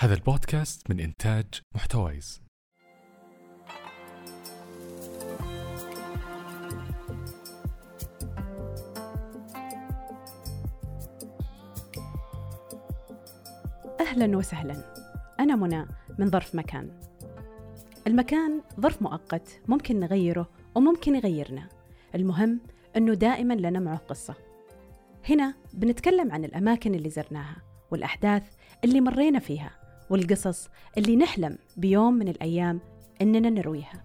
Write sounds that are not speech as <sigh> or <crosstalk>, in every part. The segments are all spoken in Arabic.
هذا البودكاست من إنتاج محتويس أهلا وسهلا. أنا منى من ظرف مكان. المكان ظرف مؤقت ممكن نغيره وممكن يغيرنا. المهم أنه دائما لنا معه قصة هنا بنتكلم عن الأماكن اللي زرناها والأحداث اللي مرينا فيها. والقصص اللي نحلم بيوم من الأيام إننا نرويها.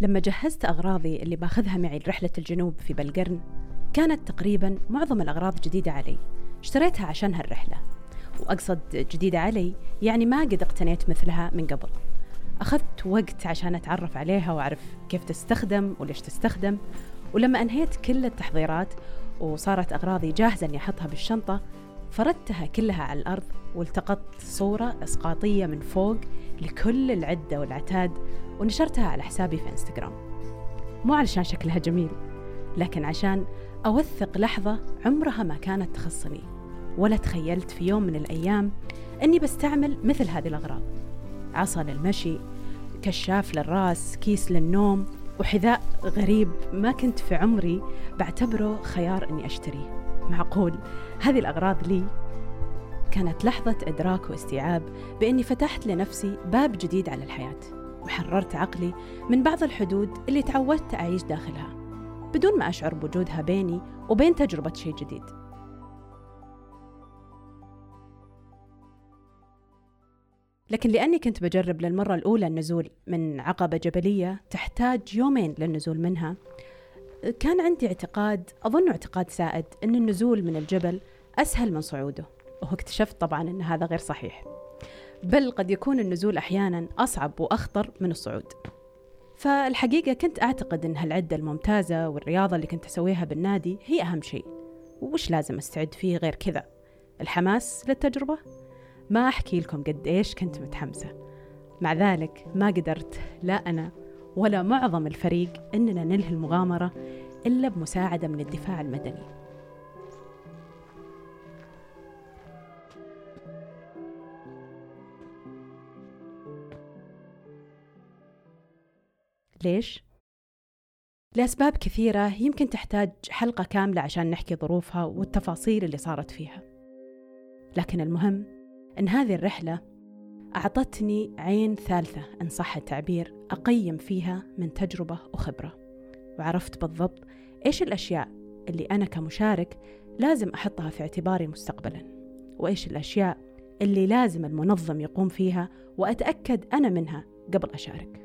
لما جهزت أغراضي اللي بأخذها معي لرحلة الجنوب في بلقرن كانت تقريبا معظم الأغراض جديدة علي. اشتريتها عشان هالرحلة. وأقصد جديدة علي يعني ما قد اقتنيت مثلها من قبل. أخذت وقت عشان أتعرف عليها وأعرف كيف تستخدم وليش تستخدم. ولما أنهيت كل التحضيرات وصارت أغراضي جاهزة أني أحطها بالشنطة فردتها كلها على الأرض والتقطت صورة إسقاطية من فوق لكل العدة والعتاد ونشرتها على حسابي في إنستغرام. مو علشان شكلها جميل لكن عشان أوثق لحظة عمرها ما كانت تخصني. ولا تخيلت في يوم من الأيام أني بستعمل مثل هذه الأغراض. عصا للمشي كشاف للراس كيس للنوم وحذاء غريب ما كنت في عمري بعتبره خيار أني أشتريه. معقول؟ هذه الأغراض لي. كانت لحظة إدراك واستيعاب بإني فتحت لنفسي باب جديد على الحياة وحررت عقلي من بعض الحدود اللي تعودت أعيش داخلها بدون ما أشعر بوجودها بيني وبين تجربة شيء جديد. لكن لأني كنت بجرب للمرة الأولى النزول من عقبة جبلية تحتاج يومين للنزول منها كان عندي اعتقاد أظن اعتقاد سائد أن النزول من الجبل أسهل من صعوده واكتشفت طبعا أن هذا غير صحيح. بل قد يكون النزول أحيانا أصعب وأخطر من الصعود. فالحقيقة كنت أعتقد أن هالعدة الممتازة والرياضة اللي كنت أسويها بالنادي هي أهم شيء. وش لازم أستعد فيه غير كذا؟ الحماس للتجربة؟ ما أحكي لكم قد إيش كنت متحمسة. مع ذلك ما قدرت لا أنا ولا معظم الفريق أننا ننهي المغامرة إلا بمساعدة من الدفاع المدني. ليش؟ لأسباب كثيرة يمكن تحتاج حلقة كاملة عشان نحكي ظروفها والتفاصيل اللي صارت فيها. لكن المهم أن هذه الرحلة أعطتني عين ثالثة إن صح التعبير أقيم فيها من تجربة وخبرة. وعرفت بالضبط إيش الأشياء اللي أنا كمشارك لازم أحطها في اعتباري مستقبلا وإيش الأشياء اللي لازم المنظم يقوم فيها وأتأكد أنا منها قبل أشارك.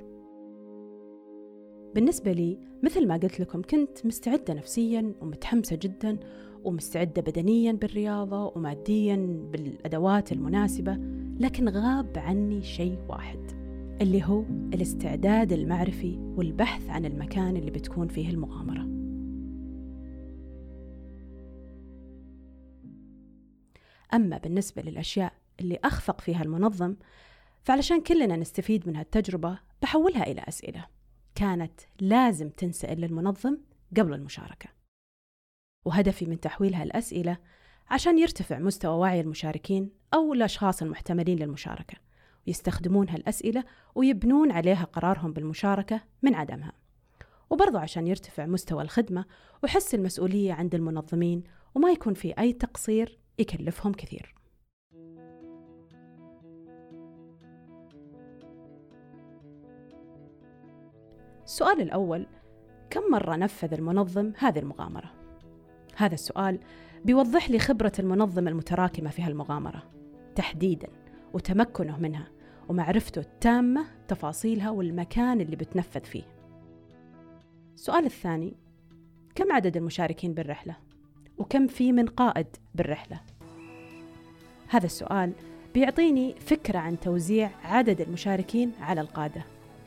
بالنسبة لي مثل ما قلت لكم كنت مستعدة نفسيا ومتحمسة جدا ومستعدة بدنيا بالرياضة وماديا بالأدوات المناسبة لكن غاب عني شيء واحد اللي هو الاستعداد المعرفي والبحث عن المكان اللي بتكون فيه المغامرة. أما بالنسبة للأشياء اللي أخفق فيها المنظم فعلشان كلنا نستفيد من هالتجربة بحولها إلى أسئلة. كانت لازم تنسأل للمنظم قبل المشاركة. وهدفي من تحويلها الأسئلة عشان يرتفع مستوى وعي المشاركين أو الأشخاص المحتملين للمشاركة ويستخدمون هالأسئلة ويبنون عليها قرارهم بالمشاركة من عدمها وبرضو عشان يرتفع مستوى الخدمة وحس المسؤولية عند المنظمين وما يكون في أي تقصير يكلفهم كثير السؤال الأول كم مرة نفذ المنظم هذه المغامرة؟ هذا السؤال بيوضح لي خبرة المنظم المتراكمة في هالمغامرة تحديدا وتمكنه منها ومعرفته التامة تفاصيلها والمكان اللي بتنفذ فيه السؤال الثاني كم عدد المشاركين بالرحلة؟ وكم في من قائد بالرحلة؟ هذا السؤال بيعطيني فكرة عن توزيع عدد المشاركين على القادة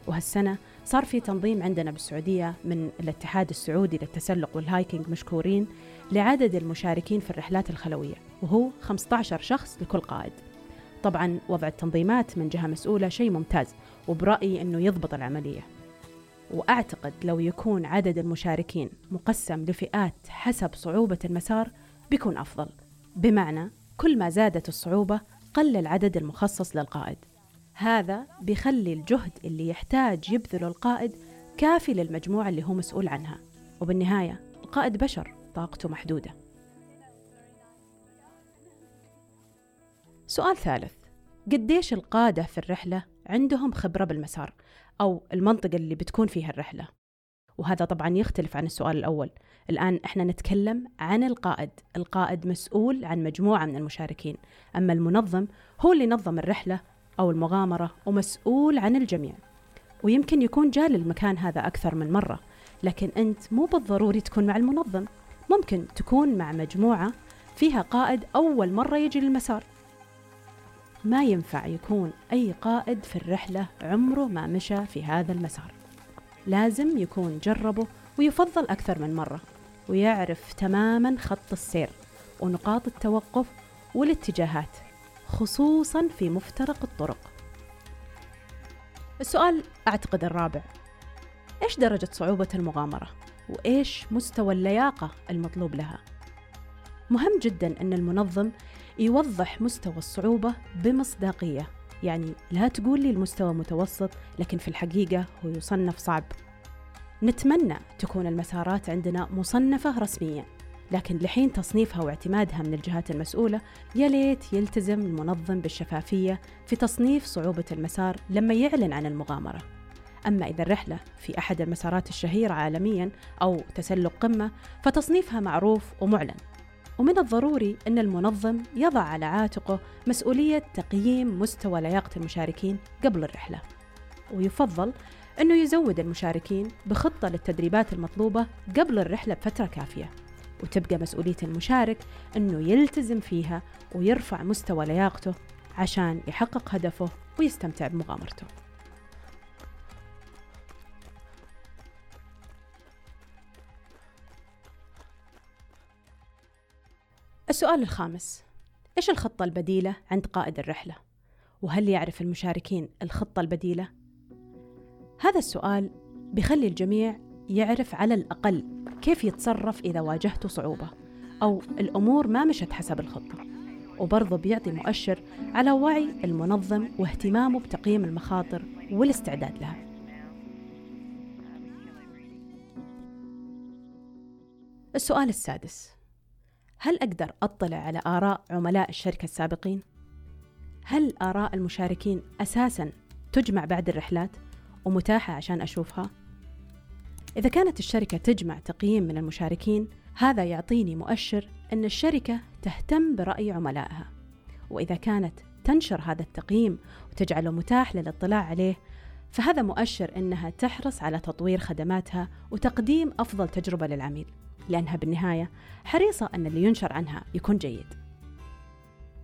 وهالسنة صار في تنظيم عندنا بالسعودية من الاتحاد السعودي للتسلق والهايكينج مشكورين لعدد المشاركين في الرحلات الخلوية وهو 15 شخص لكل قائد. طبعا وضع التنظيمات من جهة مسؤولة شيء ممتاز وبرأيي أنه يضبط العملية. وأعتقد لو يكون عدد المشاركين مقسم لفئات حسب صعوبة المسار بيكون أفضل. بمعنى كل ما زادت الصعوبة قل العدد المخصص للقائد. هذا بيخلي الجهد اللي يحتاج يبذله القائد كافي للمجموعة اللي هو مسؤول عنها. وبالنهاية القائد بشر طاقته محدودة. سؤال ثالث. قديش القادة في الرحلة عندهم خبرة بالمسار أو المنطقة اللي بتكون فيها الرحلة؟ وهذا طبعا يختلف عن السؤال الأول. الآن إحنا نتكلم عن القائد. القائد مسؤول عن مجموعة من المشاركين. أما المنظم هو اللي نظم الرحلة أو المغامرة ومسؤول عن الجميع. ويمكن يكون جاء للمكان هذا أكثر من مرة لكن أنت مو بالضروري تكون مع المنظم. ممكن تكون مع مجموعة فيها قائد أول مرة يجي للمسار. ما ينفع يكون أي قائد في الرحلة عمره ما مشى في هذا المسار. لازم يكون جربه ويفضل أكثر من مرة ويعرف تماما خط السير ونقاط التوقف والاتجاهات. خصوصا في مفترق الطرق. السؤال أعتقد الرابع. إيش درجة صعوبة المغامرة؟ وإيش مستوى اللياقة المطلوب لها؟ مهم جدا أن المنظم يوضح مستوى الصعوبة بمصداقية. يعني لا تقول لي المستوى متوسط لكن في الحقيقة هو يصنف صعب. نتمنى تكون المسارات عندنا مصنفة رسميا. لكن لحين تصنيفها واعتمادها من الجهات المسؤولة يا ليت يلتزم المنظم بالشفافية في تصنيف صعوبة المسار لما يعلن عن المغامرة. أما إذا الرحلة في أحد المسارات الشهيرة عالميا أو تسلق قمة فتصنيفها معروف ومعلن. ومن الضروري أن المنظم يضع على عاتقه مسؤولية تقييم مستوى لياقة المشاركين قبل الرحلة. ويفضل أنه يزود المشاركين بخطة للتدريبات المطلوبة قبل الرحلة بفترة كافية. وتبقى مسؤولية المشارك أنه يلتزم فيها ويرفع مستوى لياقته عشان يحقق هدفه ويستمتع بمغامرته السؤال الخامس إيش الخطة البديلة عند قائد الرحلة؟ وهل يعرف المشاركين الخطة البديلة؟ هذا السؤال بيخلي الجميع يعرف على الأقل كيف يتصرف إذا واجهته صعوبة أو الأمور ما مشت حسب الخطة وبرضه بيعطي مؤشر على وعي المنظم واهتمامه بتقييم المخاطر والاستعداد لها السؤال السادس هل أقدر أطلع على آراء عملاء الشركة السابقين؟ هل آراء المشاركين أساساً تجمع بعد الرحلات ومتاحة عشان أشوفها؟ إذا كانت الشركة تجمع تقييم من المشاركين هذا يعطيني مؤشر أن الشركة تهتم برأي عملائها. وإذا كانت تنشر هذا التقييم وتجعله متاح للاطلاع عليه فهذا مؤشر أنها تحرص على تطوير خدماتها وتقديم أفضل تجربة للعميل. لأنها بالنهاية حريصة أن اللي ينشر عنها يكون جيد.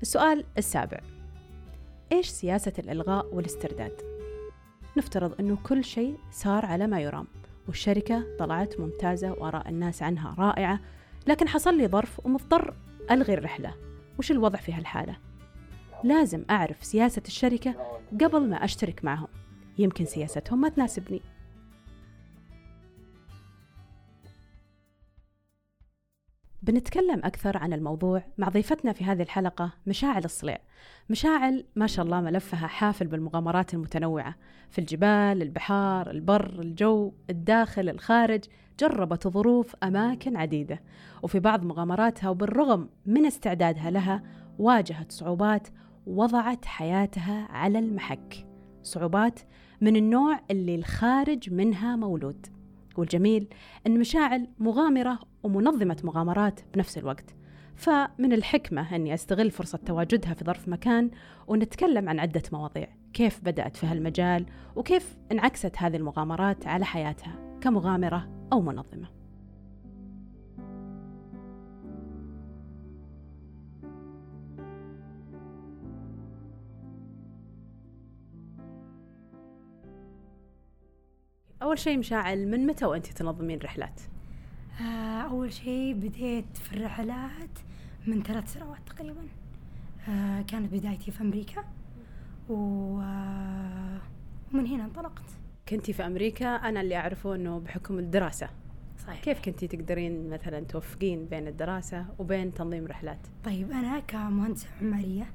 السؤال السابع. إيش سياسة الإلغاء والاسترداد؟ نفترض أنه كل شيء صار على ما يرام. والشركة طلعت ممتازة وآراء الناس عنها رائعة لكن حصل لي ظرف ومضطر ألغي الرحلة. وش الوضع في هالحالة؟ لازم أعرف سياسة الشركة قبل ما أشترك معهم. يمكن سياستهم ما تناسبني. بنتكلم أكثر عن الموضوع مع ضيفتنا في هذه الحلقة مشاعل الصليع. مشاعل ما شاء الله ملفها حافل بالمغامرات المتنوعة. في الجبال، البحار، البر، الجو، الداخل، الخارج جربت ظروف أماكن عديدة. وفي بعض مغامراتها وبالرغم من استعدادها لها واجهت صعوبات وضعت حياتها على المحك. صعوبات من النوع اللي الخارج منها مولود. والجميل أن مشاعل مغامرة ومنظمة مغامرات بنفس الوقت. فمن الحكمة أني أستغل فرصة تواجدها في ظرف مكان ونتكلم عن عدة مواضيع كيف بدأت في هالمجال وكيف انعكست هذه المغامرات على حياتها كمغامرة أو منظمة. أول شيء مشاعل من متى وأنت تنظمين رحلات؟ آه، أول شيء بديت في الرحلات من ثلاث سنوات تقريبا. آه، كانت بدايتي في أمريكا. آه، ومن هنا انطلقت. كنتي في أمريكا أنا اللي أعرفه إنه بحكم الدراسة. صحيح. كيف كنتي تقدرين مثلا توفقين بين الدراسة وبين تنظيم رحلات؟ طيب أنا كمهندسة معمارية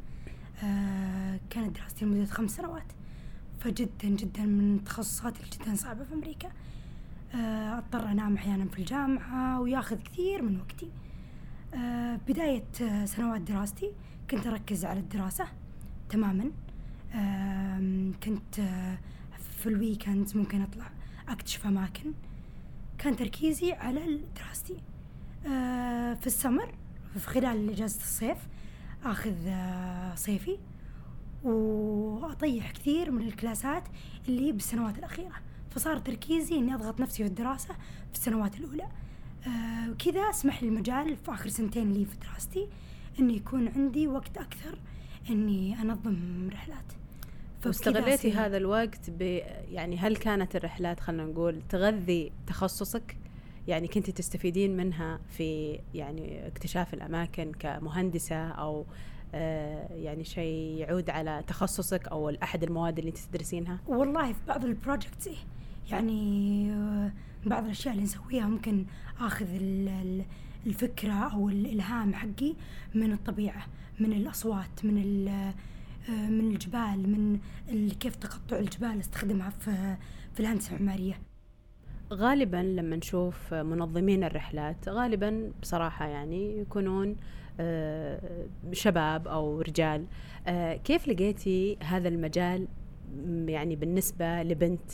آه كانت دراستي لمدة خمس سنوات. فجدا جدا من التخصصات اللي جدا صعبة في أمريكا. آه أضطر أنام أحيانا في الجامعة وياخذ كثير من وقتي. آه بداية آه، سنوات دراستي كنت أركز على الدراسة تماما. كنت في ال weekend ممكن أطلع أكتشف أماكن. كان تركيزي على دراستي. في السمر في خلال إجازة الصيف آه، صيفي. وأطيح كثير من الكلاسات اللي بالسنوات الأخيرة. فصار تركيزي إني أضغط نفسي في الدراسة في السنوات الأولى. آه، وكذا أسمح لي المجال في آخر سنتين لي في دراستي إني يكون عندي وقت أكثر إني أنظم رحلات. واستغليتي هذا الوقت ب يعني هل كانت الرحلات خلينا نقول تغذي تخصصك؟ يعني كنت تستفيدين منها في يعني اكتشاف الأماكن كمهندسة أو يعني شيء يعود على تخصصك أو أحد المواد اللي أنت تدرسينها؟ والله في بعض البروجكتس إيه يعني آه، بعض الأشياء اللي نسويها ممكن آخذ ال- ال- الفكرة أو الإلهام حقي من الطبيعة من الأصوات من آه، من الجبال من كيف تقطع الجبال أستخدمها في في الهندسة المعمارية غالبا لما نشوف منظمين الرحلات غالبا بصراحة يعني يكونون آه، شباب أو رجال. آه، كيف لقيتي هذا المجال يعني بالنسبة لبنت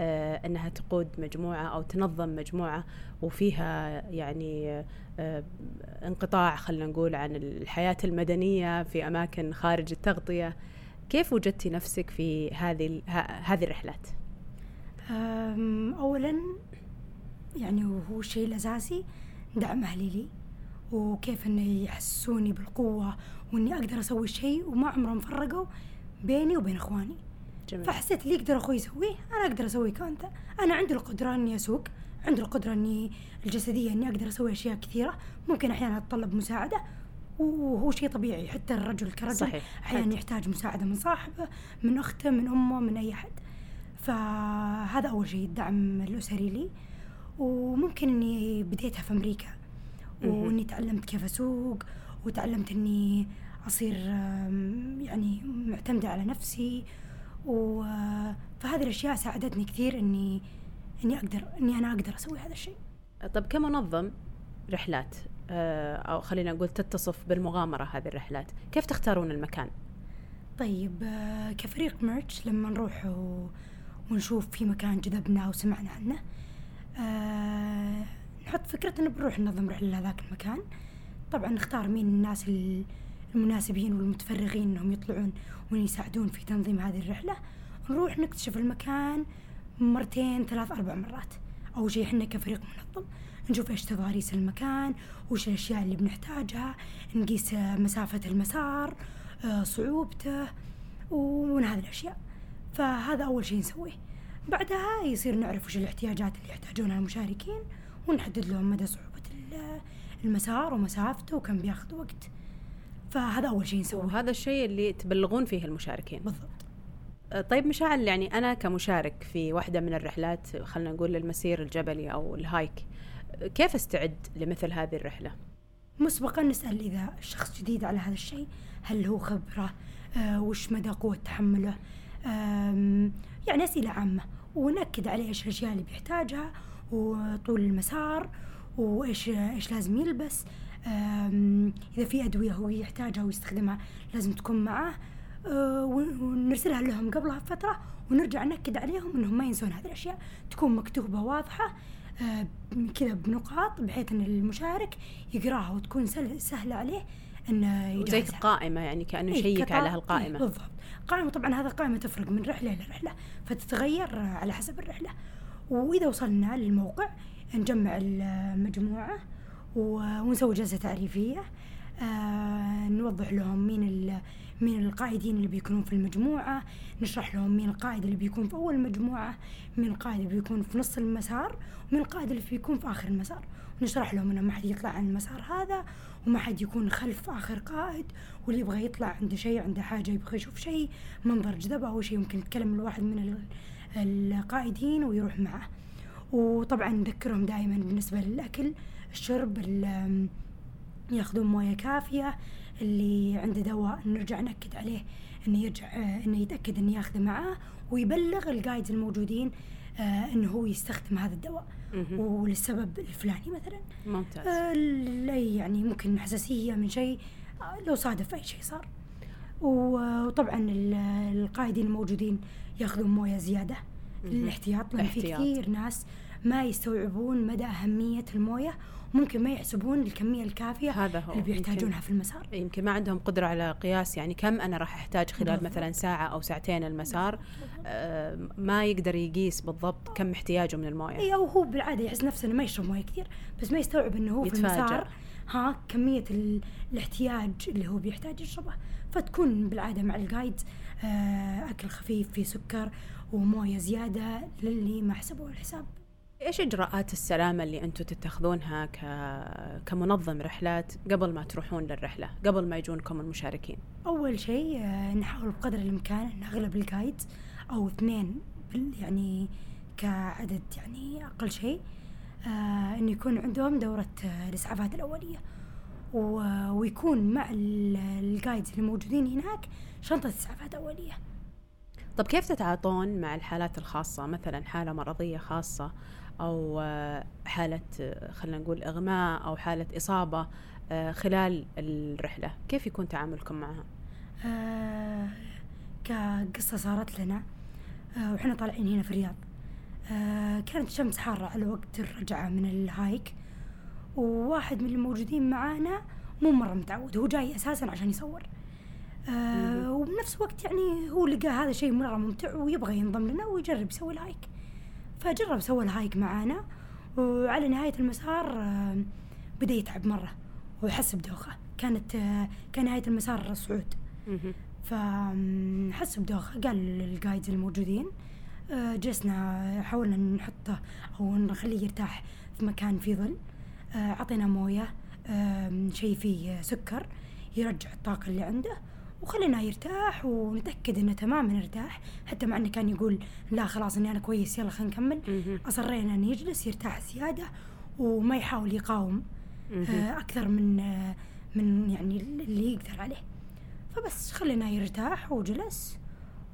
آه، أنها تقود مجموعة أو تنظم مجموعة وفيها يعني آه، انقطاع خلينا نقول عن الحياة المدنية في أماكن خارج التغطية؟ كيف وجدتي نفسك في هذه هذه الرحلات؟ أم، أولا يعني وهو الشيء الأساسي دعم أهلي لي. وكيف إنه يحسسوني بالقوة وإني أقدر أسوي شيء وما عمرهم فرقوا بيني وبين إخواني جميل. فحسيت اللي يقدر أخوي يسويه أنا أقدر أسويه كأنت أنا عندي القدرة إني أسوق عندي القدرة إني الجسدية إني أقدر أسوي أشياء كثيرة ممكن أحيانا أتطلب مساعدة وهو شيء طبيعي حتى الرجل كرجل صحيح. أحيانا حد. يحتاج مساعدة من صاحبه من أخته من أمه من أي أحد فهذا أول شيء الدعم الأسري لي وممكن إني بديتها في أمريكا وإني تعلمت كيف أسوق وتعلمت إني أصير آم، يعني معتمدة على نفسي و فهذه الأشياء ساعدتني كثير إني إني أقدر إني أنا أقدر أسوي هذا الشيء طب كمنظم رحلات آه، أو خلينا نقول تتصف بالمغامرة هذه الرحلات كيف تختارون المكان طيب آه، كفريق ميرتش لما نروح. ونشوف في مكان جذبنا وسمعنا عنه آه نحط فكرة إنه بنروح ننظم رحلة لهذاك المكان. طبعا نختار مين الناس ال- المناسبين والمتفرغين إنهم يطلعون وإن يساعدون في تنظيم هذه الرحلة. نروح نكتشف المكان مرتين ثلاث أربع مرات. أول شيء إحنا كفريق منظم نشوف إيش تضاريس المكان وإيش الأشياء اللي بنحتاجها نقيس مسافة المسار آه، صعوبته ومن هذه الأشياء. فهذا أول شيء نسويه. بعدها يصير نعرف وش الإحتياجات اللي يحتاجونها المشاركين. ونحدد لهم مدى صعوبة ال- المسار ومسافته وكم بياخذ وقت. فهذا أول شيء نسويه. وهذا الشيء اللي تبلغون فيه المشاركين. بالضبط. آه، طيب مشاعل يعني أنا كمشارك في واحدة من الرحلات خلينا نقول المسير الجبلي أو الهايك كيف أستعد لمثل هذه الرحلة؟ مسبقا نسأل إذا الشخص جديد على هذا الشيء هل هو خبرة؟ آه وش مدى قوة تحمله؟ يعني أسئلة عامة ونأكد عليه إيش الأشياء اللي بيحتاجها وطول المسار وإيش إيش لازم يلبس. إذا في أدوية هو يحتاجها ويستخدمها لازم تكون معاه ون- ونرسلها لهم قبلها بفترة ونرجع نأكد عليهم إنهم ما ينسون هذه الأشياء. تكون مكتوبة واضحة آه، كذا بنقاط بحيث إن المشارك يقراها وتكون سهل- سهلة عليه إنه زي يجهزها قائمه يعني كأنه يشيك على هالقائمه بالضبط. قائمة طبعا هذا القائمه تفرق من رحلة إلى رحلة فتتغير على حسب الرحلة. وإذا وصلنا للموقع نجمع المجموعة ونسوي جلسة تعريفية. آه نوضح لهم مين مين القائدين اللي بيكونون في المجموعة. نشرح لهم مين القائد اللي بيكون في أول مجموعة مين القائد اللي بيكون في نص المسار ومين القائد اللي بيكون في آخر المسار. نشرح لهم إنه ما حد يطلع عن المسار هذا وما حد يكون خلف آخر قائد واللي يبغى يطلع عنده شيء عنده حاجة يبغى يشوف شيء منظر جذبه أو شيء يمكن يتكلم الواحد من القائدين ويروح معه. وطبعا نذكرهم دائما بالنسبة للأكل. الشرب ال- ياخذون موية كافية. اللي عنده دواء نرجع نأكد عليه إنه يرجع آه، إنه يتأكد إنه ياخذه معاه ويبلغ الجايدز الموجودين آه، إنه هو يستخدم هذا الدواء. وللسبب الفلاني مثلا. ممتاز. آه، يعني ممكن حساسية من شيء آه، لو صادف أي شيء صار. وطبعا ال- القائدين الموجودين ياخذون موية زيادة. للاحتياط لأن في. كثير ناس ما يستوعبون مدى أهمية الموية ممكن ما يحسبون الكمية الكافية هذا هو اللي بيحتاجونها في المسار يمكن ما عندهم قدرة على قياس يعني كم أنا راح أحتاج خلال بالضبط. مثلا ساعة أو ساعتين المسار آه، ما يقدر يقيس بالضبط كم احتياجه من الموية اي أو هو بالعادة يحس نفسه إنه ما يشرب موية كثير بس ما يستوعب إنه هو في يتفاجأ. المسار ها كمية ال- الاحتياج اللي هو بيحتاج يشربه فتكون بالعادة مع الجايد آه، أكل خفيف فيه سكر وموية زيادة للي ما حسبوا الحساب. إيش إجراءات السلامة اللي أنتم تتخذونها ك... كمنظم رحلات قبل ما تروحون للرحلة قبل ما يجونكم المشاركين؟ أول شيء آه، نحاول بقدر الإمكان إن اغلب الجايد أو اثنين يعني كعدد يعني أقل شيء آه، إنه يكون عندهم دورة الإسعافات الأولية. ويكون مع ال- الجايدز اللي موجودين هناك شنطة اسعافات اوليه طب كيف تتعاطون مع الحالات الخاصة؟ مثلا حالة مرضية خاصة أو آه، حالة آه، خلينا نقول إغماء أو حالة إصابة آه، خلال الرحلة كيف يكون تعاملكم معها؟ آه، كقصة صارت لنا. آه، وإحنا طالعين هنا في الرياض. آه، كانت الشمس حارة على وقت الرجعة من ال hike. وواحد من الموجودين معانا مو مرة متعود هو جاي أساسا عشان يصور. آه وبنفس الوقت يعني هو لقى هذا شيء مرة ممتع ويبغى ينضم لنا ويجرب يسوي ال hike فجرب سوى ال hike معانا وعلى نهاية المسار آه بدأ يتعب مرة وحس بدوخة. كانت آه كان نهاية المسار صعود. فحس بدوخة قال للجايدز الموجودين آه، جلسنا حاولنا نحطه أو نخليه يرتاح في مكان فيه ظل. أعطينا موية آم، شيء فيه سكر يرجع الطاقة اللي عنده وخليناه يرتاح ونتأكد إنه تماما ارتاح حتى مع إنه كان يقول لا خلاص إني أنا كويس يلا خلينا نكمل. أصرينا إنه يجلس يرتاح زيادة وما يحاول يقاوم. آه، أكثر من آه، من يعني اللي يقدر عليه فبس خليناه يرتاح وجلس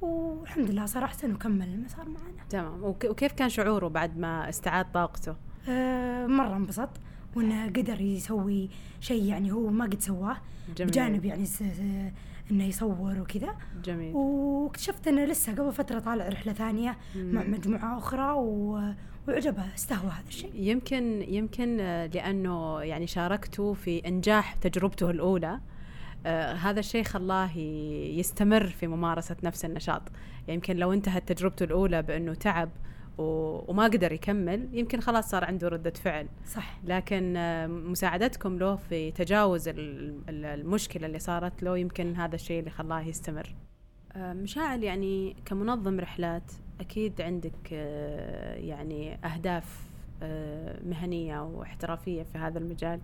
والحمد لله صار أحسن وكمل المسار معنا تمام وك- وكيف كان شعوره بعد ما استعاد طاقته؟ آه، مرة انبسط وإنه قدر يسوي شيء يعني هو ما قد سواه جميل بجانب يعني س- س- إنه يصور وكذا جميل. واكتشفت إنه لسه قبل فترة طالع رحلة ثانية مع. مجموعة أخرى و- وعجبه استهوى هذا الشيء. يمكن يمكن لأنه يعني شاركته في إنجاح تجربته الأولى آه هذا الشيء خلاه يستمر في ممارسة نفس النشاط. يمكن لو انتهت تجربته الأولى بأنه تعب وما قدر يكمل يمكن خلاص صار عنده ردة فعل. صح. لكن آه، مساعدتكم له في تجاوز ال- ال- المشكلة اللي صارت له يمكن هذا الشيء اللي خلاه يستمر. آه، مشاعل يعني كمنظم رحلات أكيد عندك آه، يعني أهداف مهنية واحترافية في هذا المجال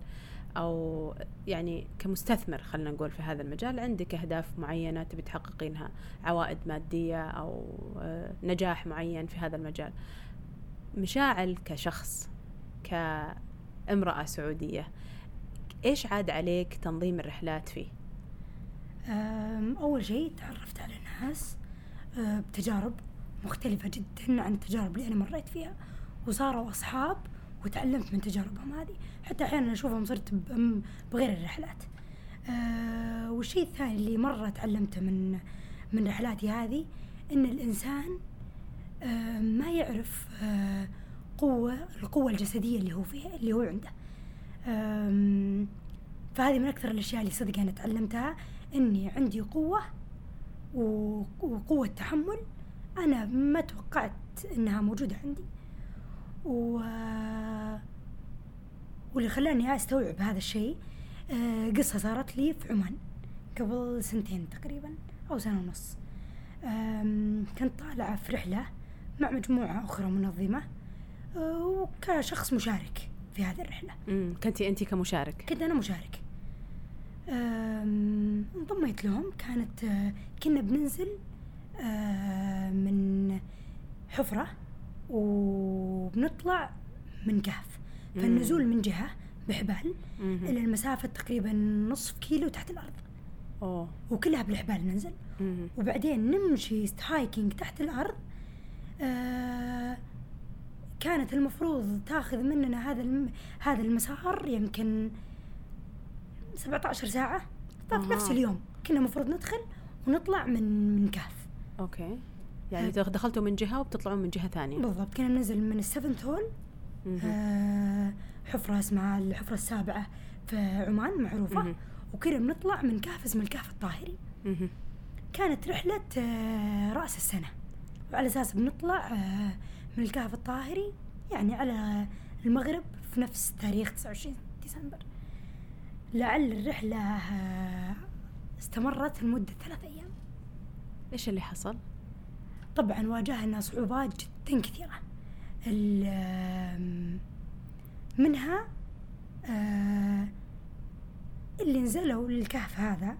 أو يعني كمستثمر خلينا نقول في هذا المجال عندك أهداف معينة تبي تحققينها عوائد مادية أو آه، نجاح معين في هذا المجال مشاعل كشخص كامرأة سعودية إيش عاد عليك تنظيم الرحلات فيه؟ أول شيء تعرفت على ناس أه، بتجارب مختلفة جدا عن التجارب اللي أنا مريت فيها وصاروا أصحاب وتعلمت من تجاربهم هذه. حتى أحيانا أشوفهم صرت بغير الرحلات. أه، والشيء الثاني اللي مرة تعلمته من من رحلاتي هذه إن الإنسان أه، ما يعرف أه، قوة القوة الجسدية اللي هو فيها اللي هو عنده. فهذه من أكثر الأشياء اللي صدق أنا تعلمتها إني عندي قوة وقوة تحمل أنا ما توقعت إنها موجودة عندي. و... واللي خلاني أستوعب هذا الشيء آه، قصة صارت لي في عمان قبل سنتين تقريبا أو سنة ونص. كنت طالعة في رحلة مع مجموعة أخرى منظمة آه، وكشخص مشارك في هذه الرحلة. كنتي أنت كمشارك؟ كنت أنا مشارك. انضميت لهم. كانت آه، كنا بننزل من حفرة وبنطلع من كهف فالنزول من جهة بحبال مهم. إلى المسافة تقريبا نصف كيلو تحت الأرض. أوه. وكلها بالحبال ننزل. مهم. وبعدين نمشي هايكينج تحت الأرض. آه كانت المفروض تاخذ مننا هذا الم... هذا المسار يمكن 17 ساعة. طب. نفس اليوم. كنا المفروض ندخل ونطلع من من كهف أوكي. يعني هذا- دخ- دخلتوا من جهة وبتطلعون من جهة ثانية بالضبط كنا ننزل من السفنث هول. آه حفرة اسمها الحفرة السابعة في عمان معروفة مهم. وكنا بنطلع من كهف اسمه الكهف الطاهري. كانت رحلة آه، رأس السنة وعلى أساس بنطلع آه، من الكهف الطاهري يعني على المغرب في نفس تاريخ 29 ديسمبر لعل الرحلة آه، استمرت لمدة ثلاث أيام إيش اللي حصل؟ طبعا واجهنا صعوبات جدا كثيرة منها آه، اللي نزلوا للكهف هذا.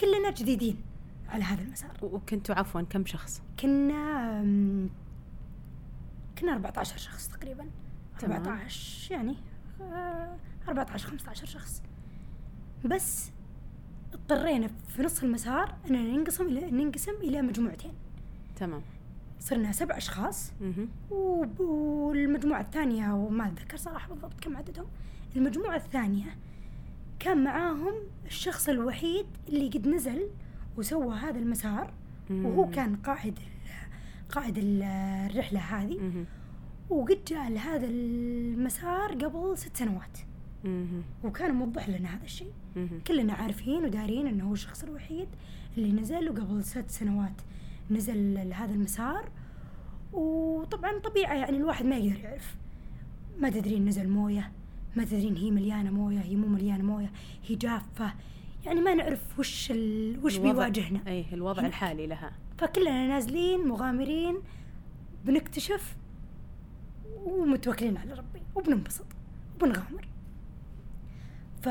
كلنا جديدين على هذا المسار وكنتوا عفوا كم شخص؟ كنا كنا 14 شخص تقريبا تمام. 14 يعني آه، 14 15 شخص بس اضطرينا في نص المسار إننا ننقسم إلى ننقسم إلى مجموعتين تمام صرنا سبع أشخاص والمجموعة الثانية وما أتذكر صراحة بالضبط كم عددهم المجموعة الثانية كان معاهم الشخص الوحيد اللي قد نزل وسوى هذا المسار وهو. كان قائد قائد ال- الرحلة هذه. وقد جاء لهذا المسار قبل ست سنوات. وكان موضح لنا هذا الشيء. كلنا عارفين ودارين إنه هو الشخص الوحيد اللي نزل وقبل ست سنوات نزل لهذا المسار وطبعا طبيعة يعني الواحد ما يقدر يعرف. ما تدرين نزل موية ما تدرين هي مليانة موية هي مو مليانة موية هي جافة. يعني ما نعرف وش ال... وش بيواجهنا. اي الوضع هناك. الحالي لها. فكلنا نازلين مغامرين بنكتشف ومتوكلين على ربي وبننبسط وبنغامر. ف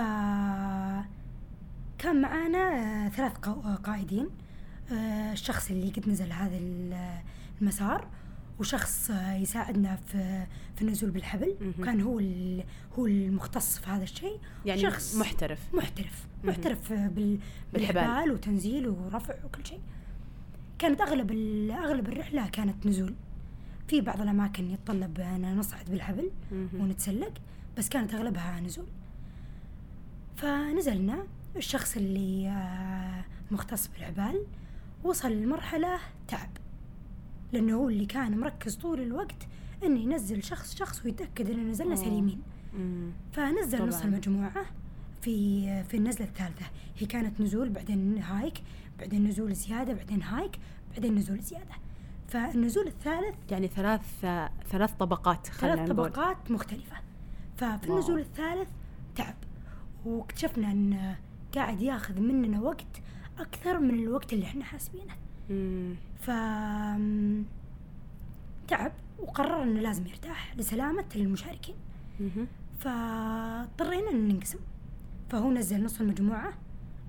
كان معانا آه، ثلاث قا- قائدين الشخص اللي قد نزل هذا ال- المسار وشخص آه، يساعدنا في في النزول بالحبل. وكان هو ال- هو المختص في هذا الشيء يعني شخص محترف محترف. محترف بال بالحبال. بالحبال وتنزيل ورفع وكل شيء كانت أغلب أغلب الرحلة كانت نزول في بعض الأماكن يتطلب أن نصعد بالحبل. ونتسلق بس كانت أغلبها نزول فنزلنا الشخص اللي آه، مختص بالحبال وصل لمرحلة تعب لأنه هو اللي كان مركز طول الوقت إنه ينزل شخص شخص ويتأكد ان نزلنا. سليمين. فنزل طبعاً. نص المجموعة في في النزلة الثالثة هي كانت نزول بعدين هايك بعدين نزول زيادة بعدين هايك بعدين نزول زيادة فالنزول الثالث يعني ثلاث ثلاث طبقات خلينا ثلاث نقول طبقات مختلفة ففي. النزول الثالث تعب واكتشفنا إن قاعد ياخذ مننا وقت أكثر من الوقت اللي إحنا حاسبينه. ف تعب وقرر إنه لازم يرتاح لسلامة المشاركين. فاضطرينا إن ننقسم فهو نزل نص المجموعة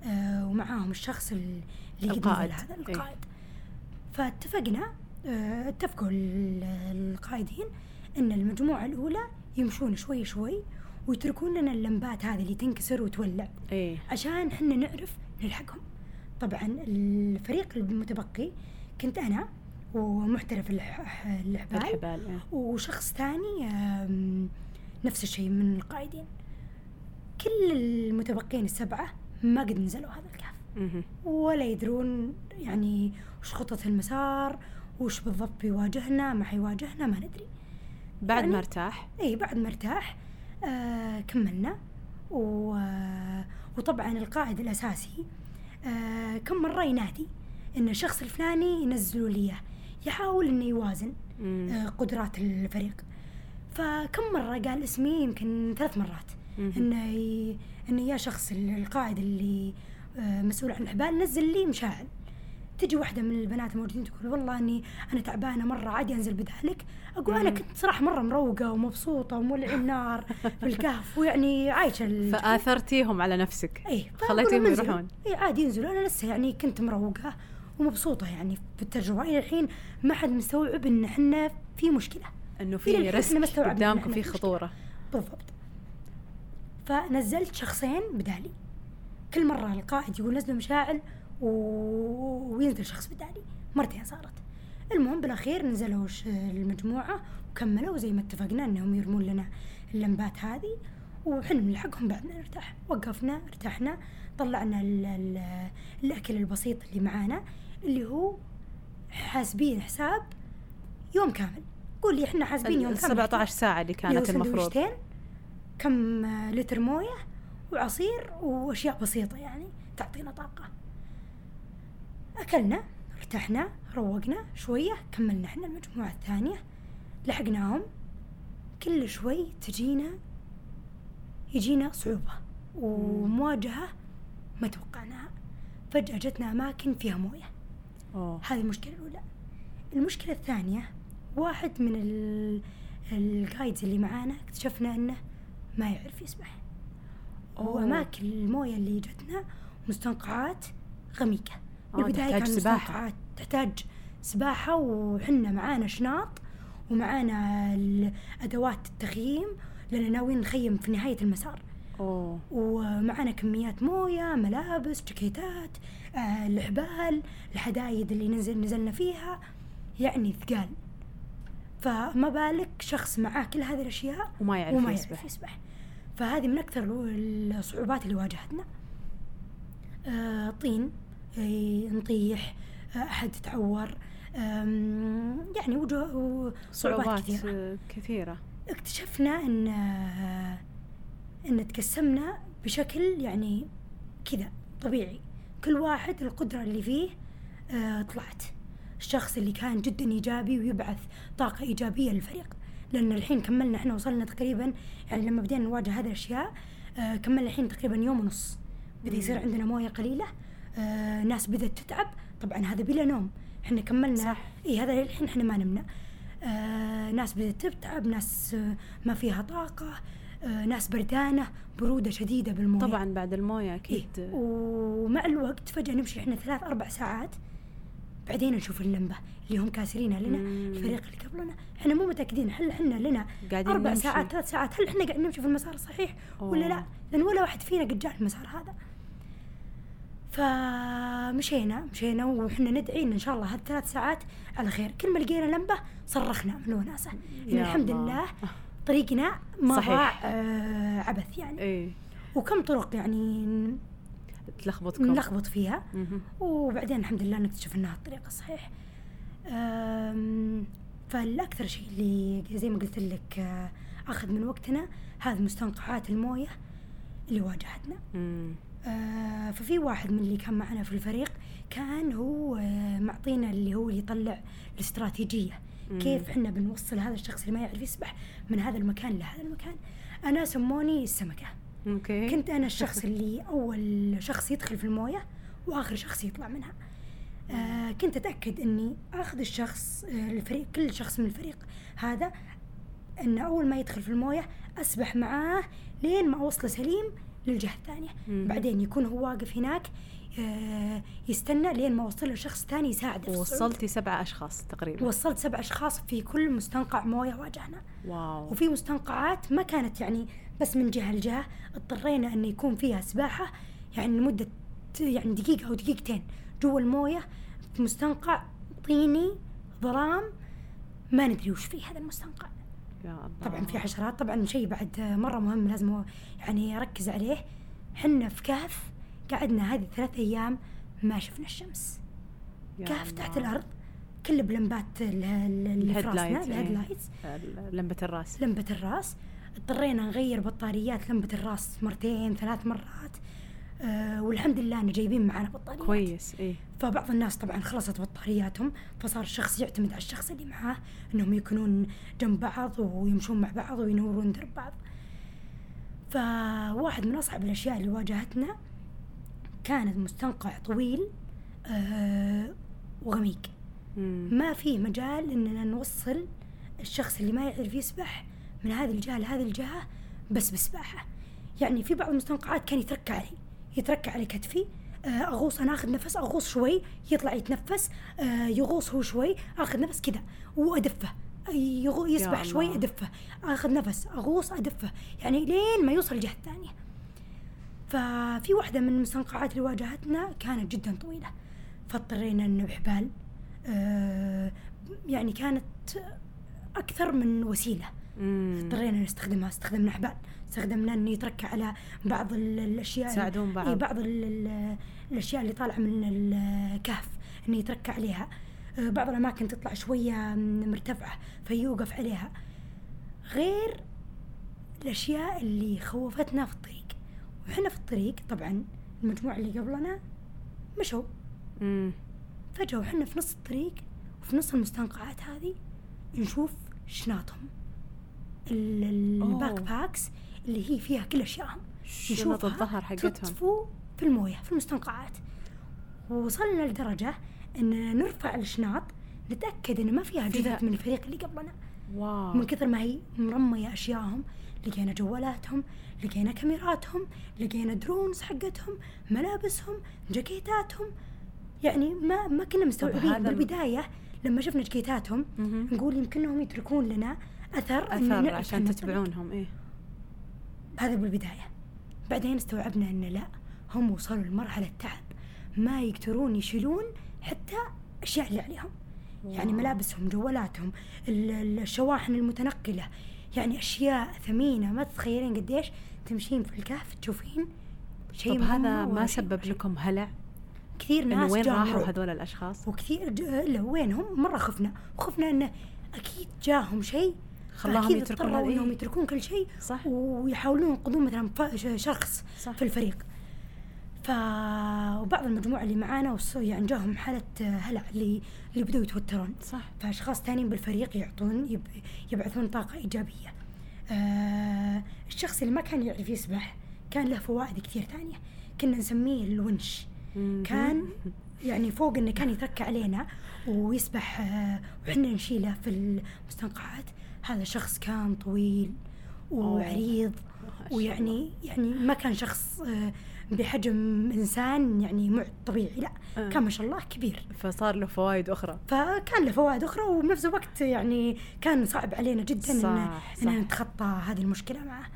آه ومعاهم الشخص ال- اللي القائد. هذا إيه. القائد فاتفقنا آه اتفقوا ال- القائدين إن المجموعة الأولى يمشون شوي شوي ويتركون لنا اللمبات هذه اللي تنكسر وتولع إيه عشان إحنا نعرف نلحقهم طبعا الفريق المتبقي كنت أنا ومحترف الح- الحبال الحبال إيه. وشخص ثاني نفس الشيء من القائدين. كل المتبقين السبعة ما قد نزلوا هذا الكهف. ولا يدرون يعني وش خطة المسار وش بالضبط بيواجهنا ما حيواجهنا ما ندري. بعد يعني- ما ارتاح اي بعد ما ارتاح آه كملنا. و... آه، وطبعا القائد الأساسي آه كم مرة ينادي إن الشخص الفلاني ينزلوا لي إياه. يحاول إنه يوازن. آه قدرات الفريق. فكم مرة قال اسمي؟ يمكن ثلاث مرات. إنه ي... إنه يا شخص ال- القائد اللي آه مسؤول عن الحبال نزل لي مشاعل. تجي واحدة من البنات الموجودين تقول والله إني أنا تعبانة مرة عادي أنزل بدالك أقول أنا. كنت صراحة مرة مروقة ومبسوطة ومولع النار <laughs> في الكهف ويعني عايشة فآثرتيهم على نفسك. اي خليتيهم يروحون. اي عادي ينزلوا أنا لسه يعني كنت مروقة ومبسوطة يعني بالتجربه إلى الحين ما حد مستوعب إن إحنا في مشكلة. إنه في إن قدامكم في في خطورة. بالضبط. فنزلت شخصين بدالي كل مرة القائد يقول نزلوا مشاعل. وينزل شخص بدالي مرتين صارت. المهم بالأخير نزلوا المجموعة وكملوا زي ما اتفقنا إنهم يرمون لنا اللمبات هذه وحنا بنلحقهم بعدنا نرتاح. وقفنا ارتحنا طلعنا ال... ال... الأكل البسيط اللي معانا اللي هو حاسبين حساب يوم كامل. قول لي إحنا حاسبين يوم كامل. 17 ساعة اللي كانت المفروض. كم لتر موية وعصير وأشياء بسيطة يعني تعطينا طاقة. أكلنا ارتحنا روقنا شوية كملنا إحنا المجموعة الثانية لحقناهم. كل شوي تجينا يجينا صعوبة ومواجهة ما توقعناها. فجأة جتنا أماكن فيها موية. أوه. هذه المشكلة الأولى. المشكلة الثانية واحد من ال- الجايدز اللي معانا اكتشفنا إنه ما يعرف يسبح. وأماكن الموية اللي جتنا مستنقعات غميقة. بالبداية تحتاج سباحة. تحتاج سباحة وحنا معانا شناط ومعانا أدوات التخييم لأن ناويين نخيم في نهاية المسار. أوه. ومعنا كميات موية ملابس جاكيتات آه، الحبال الحدايد اللي نزل نزلنا فيها يعني ثقال. فما بالك شخص معاه كل هذه الأشياء وما يعرف وما يسبح. يعرف يسبح. فهذه من أكثر الصعوبات اللي واجهتنا. آه، طين. نطيح آه، أحد تعور يعني وجوه صعوبات آه، كثيرة. اكتشفنا إن إن تقسمنا بشكل يعني كذا طبيعي. كل واحد القدرة اللي فيه آه، طلعت. الشخص اللي كان جدا إيجابي ويبعث طاقة إيجابية للفريق. لأن الحين كملنا إحنا وصلنا تقريبا يعني لما بدينا نواجه هذه الأشياء آه، كملنا الحين تقريبا يوم ونص. بدأ يصير عندنا موية قليلة. آه، ناس بدات تتعب طبعا هذا بلا نوم إحنا كملنا صح. اي هذا الحين إحنا ما نمنا آه، ناس بدات تتعب ناس آه، ما فيها طاقة آه، ناس بردانة برودة شديدة بالموية طبعا بعد الموية إيه. أكيد ومع الوقت فجأة نمشي إحنا ثلاث أربع ساعات بعدين نشوف اللمبة اللي هم كاسرينها لنا مم. الفريق اللي قبلنا إحنا مو متأكدين هل إحنا لنا قاعدين أربع نمشي. ساعات ثلاث ساعات هل إحنا قاعدين نمشي في المسار الصحيح ولا لا أوه. لأن ولا واحد فينا قد جاء المسار هذا فمشينا مشينا وحنا ندعي إن ان شاء الله هالثلاث ساعات على خير كل ما لقينا لمبة صرخنا من الوناسه يعني يا الحمد. لله طريقنا ما صحيح. آه عبث يعني إيه وكم طرق يعني تلخبطكم نلخبط فيها. وبعدين الحمد لله نكتشف إنها الطريق الصحيح فالأكثر شيء اللي زي ما قلت لك آه، أخذ من وقتنا هذه مستنقعات الموية اللي واجهتنا مم. آه، ففي واحد من اللي كان معنا في الفريق كان هو آه، معطينا اللي هو اللي يطلع الاستراتيجية. مم. كيف إحنا بنوصل هذا الشخص اللي ما يعرف يسبح من هذا المكان لهذا المكان. أنا سموني السمكه أوكي. كنت أنا <laughs> الشخص اللي أول شخص يدخل في الموية وآخر شخص يطلع منها. آه كنت أتأكد إني آخذ الشخص آه الفريق كل شخص من الفريق هذا ان أول ما يدخل في الموية أسبح معاه لين ما أوصله سليم للجهة الثانية. مم. بعدين يكون هو واقف هناك آه يستنى لين ما اوصل له شخص ثاني يساعده. وصلتي سبعة أشخاص تقريبا. وصلت سبع أشخاص في كل مستنقع موية واجهنا. واو. وفي مستنقعات ما كانت يعني بس من جهة لجهة اضطرينا إن يكون فيها سباحة يعني لمدة يعني دقيقة أو دقيقتين جوا الموية في مستنقع طيني ظلام ما ندري وش فيه هذا المستنقع. يا الله. طبعا في حشرات طبعا شيء بعد مرة مهم لازم يعني اركز عليه. حنا في كهف قعدنا هذه ثلاث أيام ما شفنا الشمس. كهف تحت الأرض كل بلمبات اللي في ال head راسنا. lights لمبة الرأس. لمبة الرأس. اضطرينا نغير بطاريات لمبة الرأس مرتين ثلاث مرات. أه والحمد لله ان جايبين معنا بطاريات كويس إيه. فبعض الناس طبعا خلصت بطارياتهم فصار الشخص يعتمد على الشخص اللي معاه إنهم يكونون جنب بعض ويمشون مع بعض وينورون درب بعض. فواحد من أصعب الأشياء اللي واجهتنا كانت مستنقع طويل أه وغميق. ما في مجال إننا نوصل الشخص اللي ما يعرف يسبح من هذه الجهة لهذه الجهة بس بسباحة. يعني في بعض المستنقعات كان يتركع علي يتركع على كتفي. آه، أغوص أنا أخذ نفس أغوص شوي يطلع يتنفس. آه، يغوص هو شوي أخذ نفس كذا وأدفه. يغو يسبح. شوي أدفه. أخذ نفس أغوص أدفه. يعني لين ما يوصل الجهة الثانية. ففي واحدة من المستنقعات اللي واجهتنا كانت جدا طويلة. فاضطرينا ان بحبال آه، يعني كانت أكثر من وسيلة. اضطرينا نستخدمها استخدمنا حبال استخدمنا إنه يتركى على بعض ال- الأشياء تساعدون بعض. إي بعض ال- ال- الأشياء اللي طالعة من الكهف إنه يتركى عليها آه، بعض الأماكن تطلع شوية مرتفعة فيوقف عليها غير الأشياء اللي خوفتنا في الطريق وحنا في الطريق طبعا المجموعة اللي قبلنا مشوا مم. فجأة وحنا في نص الطريق وفي نص المستنقعات هذه نشوف أوه. ال backpacks اللي هي فيها كل اشيائهم شنط الظهر حقتهم. تطفو في الموية في المستنقعات. ووصلنا لدرجة اننا نرفع الشناط نتأكد إن ما فيها جثث من الفريق اللي قبلنا. wow. من كثر ما هي مرمية أشيائهم لقينا جوالاتهم لقينا كاميراتهم لقينا drones حقتهم ملابسهم جاكيتاتهم. يعني ما ما كنا مستوعبين. هذا ال- بالبداية لما شفنا جاكيتاتهم. نقول يمكنهم يتركون لنا أثر أثر عشان تتبعونهم إيه. هذا بالبداية بعدين استوعبنا إن لا هم وصلوا لمرحلة تعب. ما يقدرون يشيلون حتى الاشياء اللي عليهم. يعني. ملابسهم جوالاتهم ال- ال- الشواحن المتنقلة. يعني أشياء ثمينة ما تتخيلين قديش تمشين في الكهف تشوفين شيء طب هذا ما سبب. لكم هلع؟ كثير ناس وين راحوا. هذول الأشخاص؟ وكثير ج... لا وينهم؟ مرة خفنا. وخفنا انه أكيد جاهم شيء خلاهم يتركون هذه. إنهم يتركون كل شيء صح. ويحاولون ينقذون مثلا شخص صح. في الفريق ف وبعض المجموعة اللي معانا يعني جاهم حالة هلع اللي اللي بدوا يتوترون صح فأشخاص ثانيين بالفريق يعطون يب... يبعثون طاقة إيجابية آه الشخص اللي ما كان يعرف يسبح كان له فوائد كثير ثانية كنا نسميه الونش. كان يعني فوق إنه كان يتركى علينا ويسبح آه، وحنا نشيله في المستنقعات هذا شخص كان طويل وعريض ويعني يعني ما كان شخص آه، بحجم إنسان يعني معد طبيعي لا آه. كان ما شاء الله كبير. فصار له فوائد أخرى. فكان له فوائد أخرى وبنفس الوقت يعني كان صعب علينا جدا إن صح، إن صح. نتخطى هذه المشكلة معه.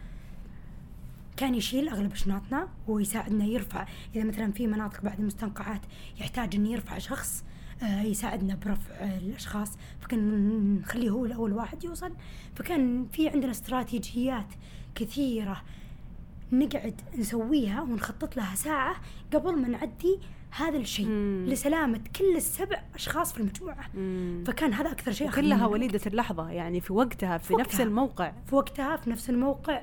كان يشيل أغلب شنطنا ويساعدنا يرفع. إذا مثلا في مناطق بعد المستنقعات يحتاج إنه يرفع شخص يساعدنا برفع آه، الأشخاص. فكان نخليه هو الأول واحد يوصل. فكان في عندنا استراتيجيات كثيرة نقعد نسويها ونخطط لها ساعة قبل ما نعدي هذا الشيء. مم. لسلامة كل السبع أشخاص في المجموعة. مم. فكان هذا أكثر شيء مننا وليدة اللحظة يعني في وقتها في في نفس وقتها. الموقع. في وقتها في نفس الموقع.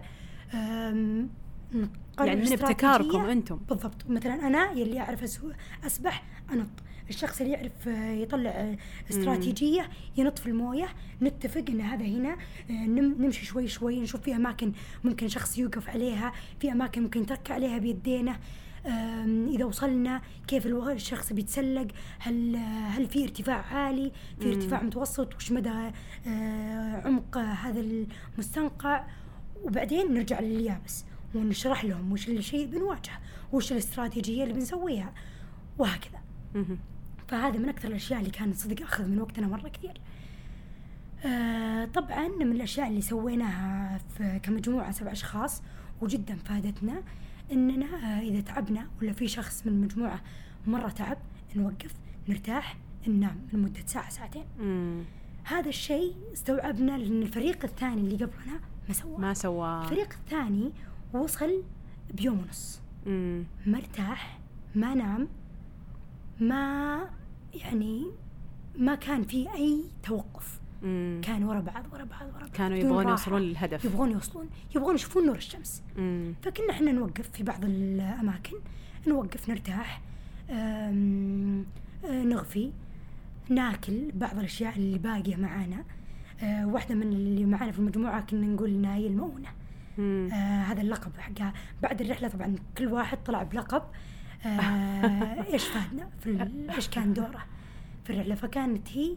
يعني من. ابتكاركم أنتم. بالضبط. مثلا أنا يلي أعرف أسو- أسبح أنط. الشخص اللي يعرف آه، يطلع آه، استراتيجية ينط في الموية. نتفق إن هذا هنا آه، نم- نمشي شوي شوي نشوف في أماكن ممكن شخص يوقف عليها في أماكن ممكن نتركى عليها بيدينا آم، إذا وصلنا كيف الشخص بيتسلق؟ هل هل في ارتفاع عالي؟ في ارتفاع متوسط؟ وش مدى عمق هذا المستنقع؟ وبعدين نرجع لليابس ونشرح لهم وش الشيء بنواجهه وش الاستراتيجية اللي بنسويها وهكذا. فهذا من أكثر الأشياء اللي كان صدق أخذ من وقتنا مرة كثير. آه طبعا من الأشياء اللي سويناها في كمجموعة سبع أشخاص وجدا فادتنا إننا آه إذا تعبنا ولا في شخص من المجموعة مرة تعب نوقف نرتاح ننام لمدة ساعة ساعتين. مم. هذا الشيء استوعبنا لأن الفريق الثاني اللي قبلنا ما سواه. ما سوى الفريق الثاني وصل بيوم ونص. مرتاح ما نام ما يعني ما كان في أي توقف مم. كان ورا بعض ورا بعض ورا بعض كانوا يبغون. يوصلون للهدف يبغون يوصلون يبغون يشوفون نور الشمس مم. فكنا إحنا نوقف في بعض الأماكن نوقف نرتاح آه، نغفي ناكل بعض الأشياء اللي باقية معانا آه، واحدة من اللي معانا في المجموعة كنا نقول المؤونه مم. آه هذا اللقب حقها بعد الرحلة طبعا كل واحد طلع بلقب آه إيش فادنا في إيش كان دوره؟ في الرحلة فكانت هي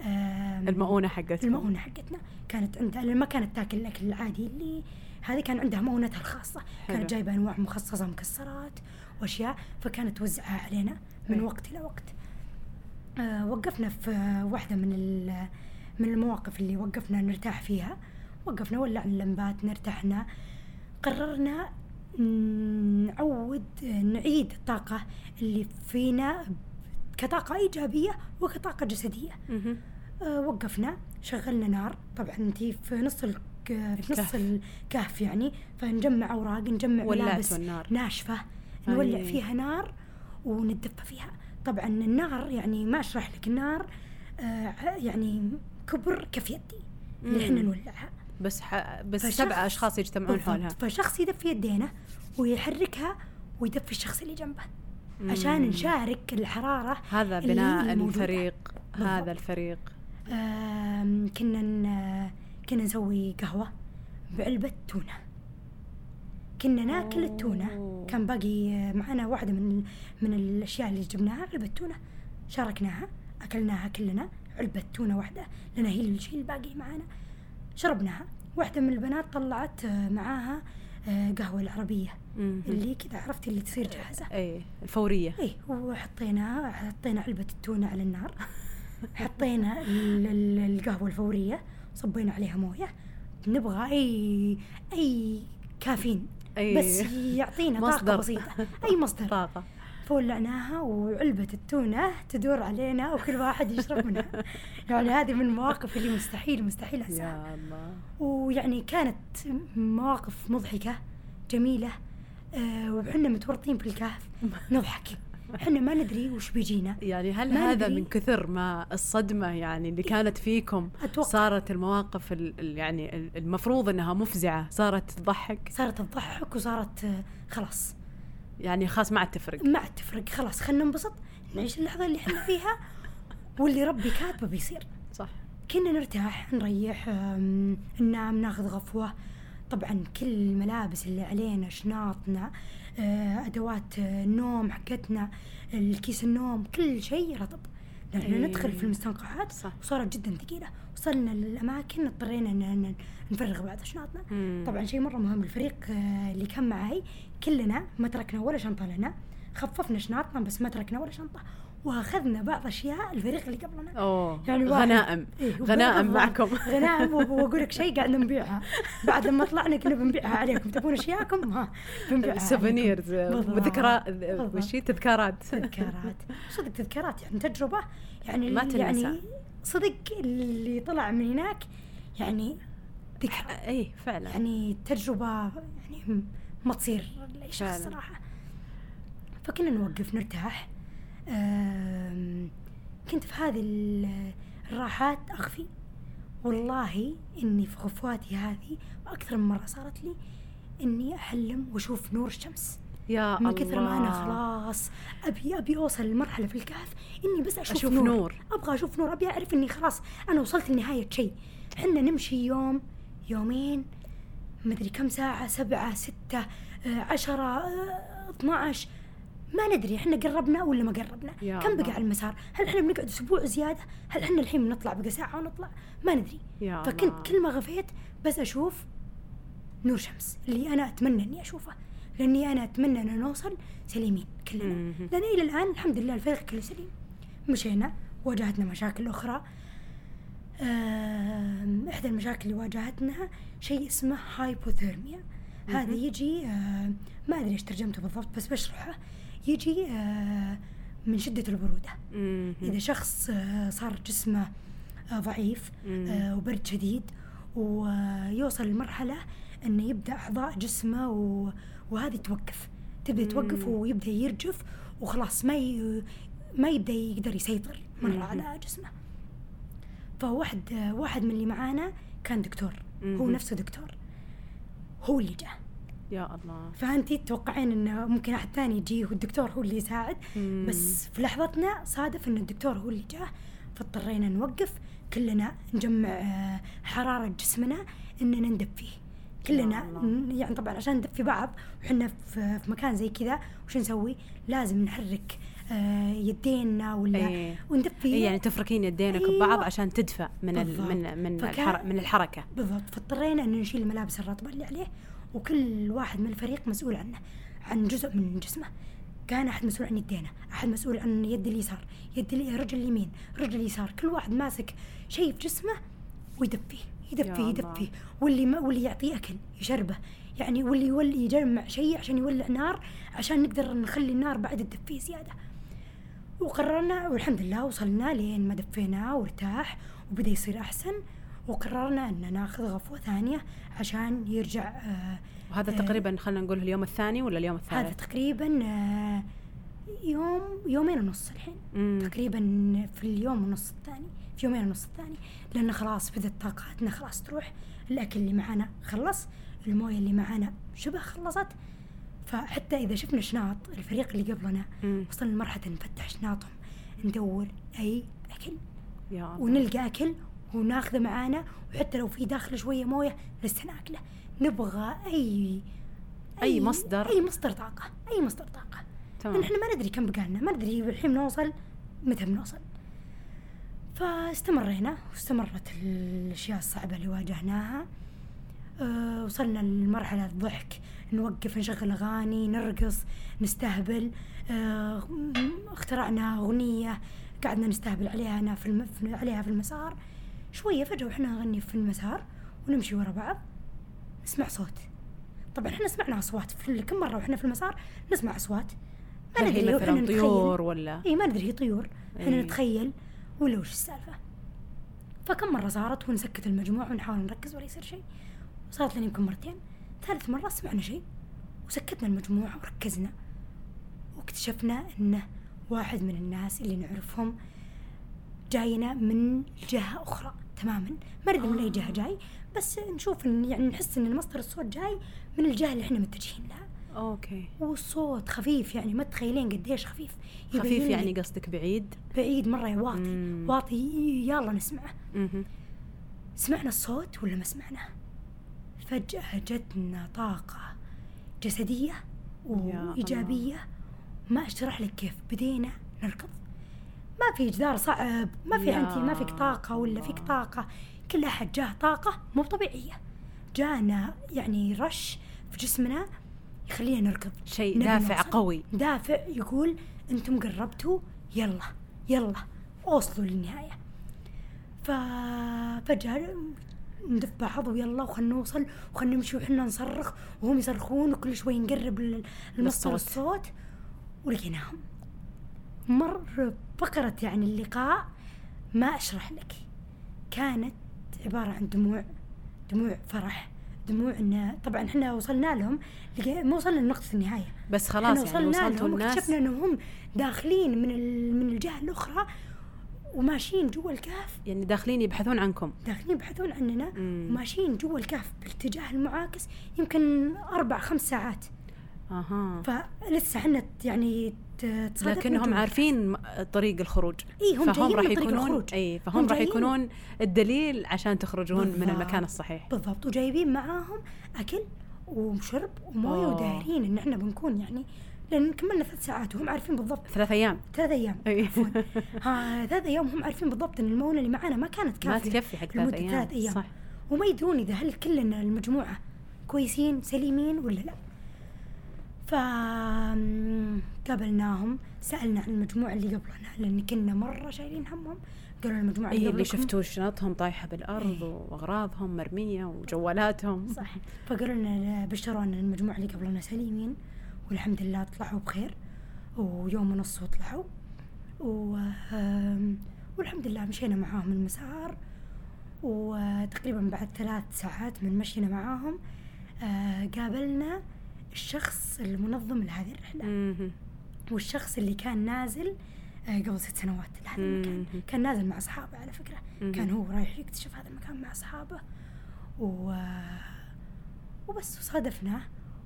آه المؤونة حقتكم المؤونة حقتنا. كانت عندها ما كانت تاكل الأكل العادي اللي هذه كان عندها مؤونتها الخاصة. حلو. كانت جايبة أنواع مخصصة مكسرات وأشياء فكانت توزعها علينا من. وقت إلى وقت. آه وقفنا في واحدة من من المواقف اللي وقفنا نرتاح فيها. وقفنا ولعنا اللمبات نرتاحنا. قررنا نعود نعيد الطاقة اللي فينا كطاقة إيجابية وكطاقة جسدية مهم. أه وقفنا شغلنا نار طبعا أنت في نص الك... في نص الكهف. يعني فنجمع أوراق نجمع ملابس ناشفة نولع أي. فيها نار ونتدفى فيها طبعا النار يعني ما أشرح لك النار آه يعني كبر كف يدي اللي. إحنا نولعها بس ح... بس فشخص- سبعة أشخاص يجتمعون بالضبط. حولها فشخص يدفي يدينا ويحركها ويدفي الشخص اللي جنبه عشان مم. نشارك الحرارة هذا بناء. الفريق بالضبط. هذا الفريق كنا ن- كنا نسوي قهوة بعلبة تونة كنا ناكل التونة أوه. كان باقي معنا واحدة من من الأشياء اللي جبناها علبة تونة شاركناها أكلناها كلنا علبة تونة واحدة لأن هي الشيء الباقي معنا شربناها. واحدة من البنات طلعت آه، معاها آه، قهوة العربية. مهم. اللي كذا عرفتي اللي تصير جاهزة. اي الفورية. إيه وحطينا حطينا علبة التونة على النار. <laughs> حطينا ال- ال- القهوة الفورية صبينا عليها موية. نبغى أي أي كافيين. أي بس يعطينا طاقة. بسيطة. أي مصدر. <laughs> طاقة. فولعناها وعلبة التونة تدور علينا وكل واحد يشرب منها. <laughs> يعني هذه من المواقف اللي مستحيل مستحيل أنساها. يا الله. ويعني كانت مواقف مضحكة جميلة آه وحنا متورطين بالكهف <laughs> نضحك. إحنا ما ندري وش بيجينا. يعني هل هذا ندري. من كثر ما الصدمة يعني اللي كانت فيكم أتوقع. صارت المواقف ال- ال- يعني ال- المفروض إنها مفزعة صارت تضحك؟ صارت تضحك وصارت آه، خلاص. يعني خلاص ما عاد تفرق. ما عاد تفرق خلاص خلينا ننبسط. نعيش اللحظة اللي إحنا فيها واللي ربي كاتبه بيصير. صح. كنا نرتاح نريح ننام ناخذ غفوة. طبعا كل الملابس اللي علينا شناطنا آه، أدوات آه، النوم حقتنا الكيس النوم كل شيء رطب. لأن إيه. ندخل في المستنقعات صح. وصارت جدا ثقيلة وصلنا للأماكن اضطرينا إن نفرغ بعض شنطنا. طبعا شيء مرة مهم الفريق آه، اللي كان معي كلنا ما تركنا ولا شنطة لنا خففنا شنطنا بس ما تركنا ولا شنطة واخذنا بعض أشياء الفريق اللي قبلنا. أوه يعني غنائم. إيه غنائم. معكم. <laughs> غنائم وأقول لك شيء قاعد نبيعها. بعد لما طلعنا كنا بنبيعها عليكم. تبون أشياءكم؟ ها بنبيعها سوفينيرز. وذكرى. وش تذكارات. تذكارات. صدق تذكارات يعني تجربة. يعني ما تنسى. يعني صدق اللي طلع من هناك يعني ذكرى اي فعلا. يعني تجربة يعني ما تصير لأي شخص. صراحة فكنا نوقف نرتاح. كنت في هذه ال- الراحات أخفي. والله إني في غفواتي هذه أكثر من مرة صارت لي إني أحلم وأشوف نور الشمس. يا من الله كثر ما أنا خلاص أبي أبي أوصل لمرحلة في الكهف إني بس أشوف, أشوف نور. نور. أبغى أشوف نور أبي أعرف إني خلاص أنا وصلت لنهاية شيء. حنا نمشي يوم يومين مدري كم ساعة سبعة ستة آه، عشرة آه، 12 ما ندري إحنا قربنا ولا ما قربنا. كم. بقى على المسار؟ هل إحنا بنقعد أسبوع زيادة؟ هل إحنا الحين بنطلع بقى ساعة ونطلع؟ ما ندري. يا فكنت الله. كل ما غفيت بس أشوف نور شمس اللي أنا أتمنى إني أشوفه. لأني أنا أتمنى ان نوصل سليمين كلنا. لأن إلى الآن الحمد لله الفريق كله سليم. مشينا واجهتنا مشاكل أخرى. إحدى المشاكل اللي واجهتنا شيء اسمه هايبوثيرميا هذا يجي ما أدري إيش ترجمته بالضبط بس بشرحه. يجي آم، من شدة البرودة مم. إذا شخص آه، صار جسمه آه، ضعيف. آه، وبرد شديد ويوصل لمرحلة أنه يبدأ أعضاء جسمه. وهذه توقف تبدأ توقف. ويبدأ يرجف وخلاص ما ي... ما يبدأ يقدر يسيطر مرة. على جسمه فواحد آه، واحد من اللي معانا كان دكتور هو. نفسه دكتور هو اللي جاء يا الله فأنتي تتوقعين إنه ممكن أحد ثاني يجي والدكتور هو اللي يساعد مم. بس في لحظتنا صادف إن الدكتور هو اللي جاه فاضطرينا نوقف كلنا نجمع آه، حرارة جسمنا إننا ندب فيه كلنا يعني طبعا عشان ندب في بعض وحنا في مكان زي كذا وش نسوي؟ لازم نحرك آه، يدينا ولا إيه. وندفي إيه يعني تفركين يدينك أيوة. ببعض عشان تدفى من ال. من من الحر من الحركة بالضبط فاضطرينا إن نشيل الملابس الرطبة اللي عليه وكل واحد من الفريق مسؤول عنه عن جزء من جسمه. كان أحد مسؤول عن يدينا أحد مسؤول عن يد اليسار يد رجل اليمين رجل اليسار. كل واحد ماسك شيء في جسمه ويدفيه يدفيه. يدفيه. واللي ما واللي يعطيه أكل يشربه. يعني واللي يولي يجمع شيء عشان يولع نار عشان نقدر نخلي النار بعد تدفيه زيادة. وقررنا والحمد لله وصلنا لين ما دفيناه وارتاح وبدأ يصير أحسن. وقررنا أن ناخذ غفوة ثانية عشان يرجع آه وهذا آه، تقريبا خلينا نقول اليوم الثاني ولا اليوم هذا الثالث تقريبا آه يوم يومين ونص الحين مم. تقريبا في اليوم ونص الثاني في يومين ونص الثاني لأن خلاص بدت طاقاتنا خلاص تروح الأكل اللي معانا خلص الموية اللي معانا شبه خلصت فحتى إذا شفنا شناط الفريق اللي قبلنا مم. وصلنا لمرحلة نفتح شناطهم ندور أي أكل يا. ونلقى أكل وناخذه معانا وحتى لو في داخله شوية موية لسه ناكله نبغى اي أي مصدر. أي مصدر طاقة أي مصدر طاقة. تمام. إحنا ما ندري كم بقالنا ما ندري الحين بنوصل متى بنوصل فاستمرينا واستمرت الأشياء الصعبة اللي واجهناها. أه وصلنا لمرحلة الضحك نوقف نشغل أغاني نرقص نستهبل. أه اخترعنا أغنية قعدنا نستهبل عليها أنا في, الم... في عليها في المسار. شوية فجأة وإحنا نغني في المسار ونمشي ورا بعض نسمع صوت. طبعا إحنا سمعنا أصوات في كم مرة وإحنا في المسار نسمع أصوات. هل هي وإحنا مثلا. طيور ولا؟ اي ما ندري هي طيور. إحنا إيه. نتخيل ولا وش السالفة. فكم مرة صارت ونسكت المجموع ونحاول نركز ولا يصير شيء. صارت لنا يمكن مرتين. ثالث مرة سمعنا شيء وسكتنا المجموع وركزنا واكتشفنا إنه واحد من الناس اللي نعرفهم جاينا من جهة أخرى تماما. ما ندري من أي جهة جاي بس نشوف إن يعني نحس إن مصدر الصوت جاي من الجهة اللي إحنا متجهين لها. أوكي. والصوت خفيف يعني ما تتخيلين قديش خفيف. خفيف يعني قصدك بعيد؟ بعيد مرة واطي. مم. واطي يلا نسمعه. سمعنا الصوت ولا ما سمعناه فجأة جتنا طاقة جسدية وإيجابية. ما أشرح لك كيف بدينا نركض. ما في جدار صعب ما في يا. أنت ما فيك طاقة ولا فيك طاقة. كل أحد جاه طاقة مو طبيعية. جانا يعني رش في جسمنا يخلينا نركض. شيء دافع نوصل. قوي. دافع يقول أنتم قربتوا يلا يلا اوصلوا للنهاية. ففجأة ندف بعض ويلا وخلنا نوصل وخلنا نمشي وحنا نصرخ وهم يصرخون وكل شوي نقرب ل- لمصدر للصوت. الصوت ولقيناهم. مر فقرة يعني اللقاء ما أشرح لك. كانت عبارة عن دموع دموع فرح دموع إن طبعا إحنا وصلنا لهم ما وصلنا لنقطة النهاية. بس خلاص يعني وصلنا وصلتوا لهم الناس. واكتشفنا انهم داخلين من من الجهة الأخرى وماشيين جوا الكهف. يعني داخلين يبحثون عنكم. داخلين يبحثون عننا مم. وماشيين جوا الكهف بالاتجاه المعاكس يمكن أربع خمس ساعات. أها. فلسه إحنا يعني لكنهم عارفين طريق الخروج. إيه، هم فهم راح من يكونون. إي هم فهم راح يكونون الدليل عشان تخرجون من بالضبط. المكان الصحيح. بالضبط وجايبين معاهم أكل وشرب وموية. ودايرين إن إحنا بنكون يعني لأن كملنا ثلاث ساعات وهم عارفين بالضبط. ثلاث أيام. ثلاث أيام. عفوا. ها ثلاث أيام هم عارفين بالضبط إن المونه اللي معانا ما كانت ما كافية. تكفي حق ثلاث أيام ثلاث أيام. صح. وما يدرون إذا هل كلنا المجموعة كويسين سليمين ولا لا. ف قابلناهم سألنا عن المجموعة اللي قبلنا لأن كنا مرة شايلين همهم. قالوا المجموعة اللي قبلكم- شفتوا شنطهم طايحة بالأرض إيه. وأغراضهم مرمية وجوالاتهم. صح. فقالوا لنا بشرونا المجموعة اللي قبلنا سليمين والحمد لله طلعوا بخير. ويوم ونص وطلعوا و... والحمد لله مشينا معاهم المسار. وتقريبا بعد ثلاث ساعات من مشينا معاهم آه، قابلنا الشخص المنظم لهذه الرحلة مهم. والشخص اللي كان نازل آه، قبل ست سنوات لهذا المكان. كان نازل مع أصحابه على فكرة مم. كان هو رايح يكتشف هذا المكان مع أصحابه و... وبس وصادفناه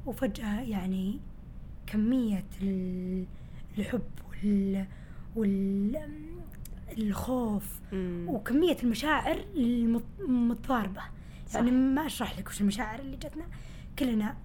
وفجأة يعني كمية ال- الحب وال... وال... الخوف مم. وكمية المشاعر المت- المتضاربة صح. يعني ما أشرح لك وش المشاعر اللي جتنا كلنا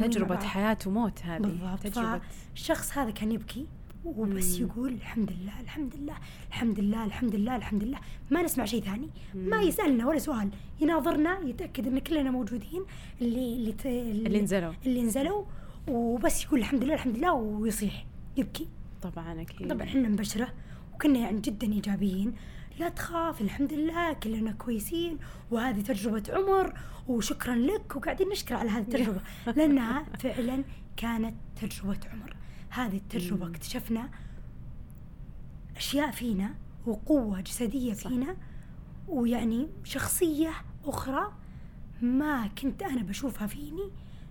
تجربة. حياة وموت هذه بالضبط. تجربة. فالشخص هذا كان يبكي وبس مم. يقول الحمد لله الحمد لله الحمد لله الحمد لله الحمد لله. ما نسمع شيء ثاني ما يسألنا ولا سؤال. يناظرنا يتأكد إن كلنا موجودين اللي اللي ت- اللي نزلوا. اللي نزلوا وبس يقول الحمد لله الحمد لله ويصيح يبكي. طبعا أكيد. طبعا إحنا نبشره وكنا يعني جدا إيجابيين. لا تخاف الحمد لله كلنا كويسين وهذه تجربة عمر وشكرا لك وقاعدين نشكر على هذه التجربة <laughs> لأنها فعلا كانت تجربة عمر هذه التجربة. اكتشفنا أشياء فينا وقوة جسدية صح. فينا ويعني شخصية أخرى ما كنت أنا بشوفها فيني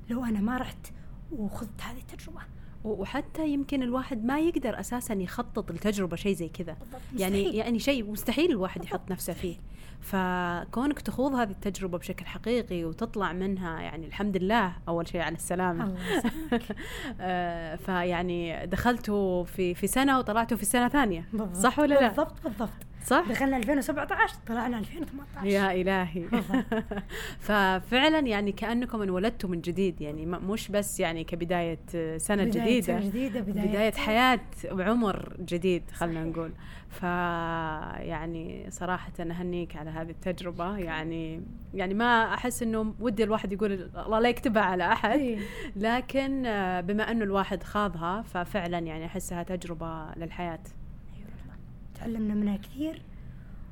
لو أنا ما رحت وخذت هذه التجربة وحتى يمكن الواحد ما يقدر أساسا يخطط لتجربة شيء زي كذا يعني مستحيل. يعني شيء مستحيل الواحد يحط نفسه فيه فكونك تخوض هذه التجربة بشكل حقيقي وتطلع منها يعني الحمد لله أول شيء على السلامة <laughs> آه، فيعني دخلتوا في في سنة وطلعتوا في سنة ثانية بالضبط. صح ولا لا؟ بالضبط بالضبط صح؟ دخلنا 2017 طلعنا 2018 يا إلهي <laughs> ففعلا يعني كأنكم انولدتوا من جديد يعني مش بس يعني كبداية سنة بداية جديدة سنة جديدة بداية, بداية حياة وعمر جديد خلنا صحيح. نقول ف يعني صراحة أهنيك على هذه التجربة يعني يعني ما أحس إنه ودي الواحد يقول الله لا يكتبها على أحد إيه. لكن آه، بما إنه الواحد خاضها ففعلا يعني للحياة أي والله. تعلمنا منها كثير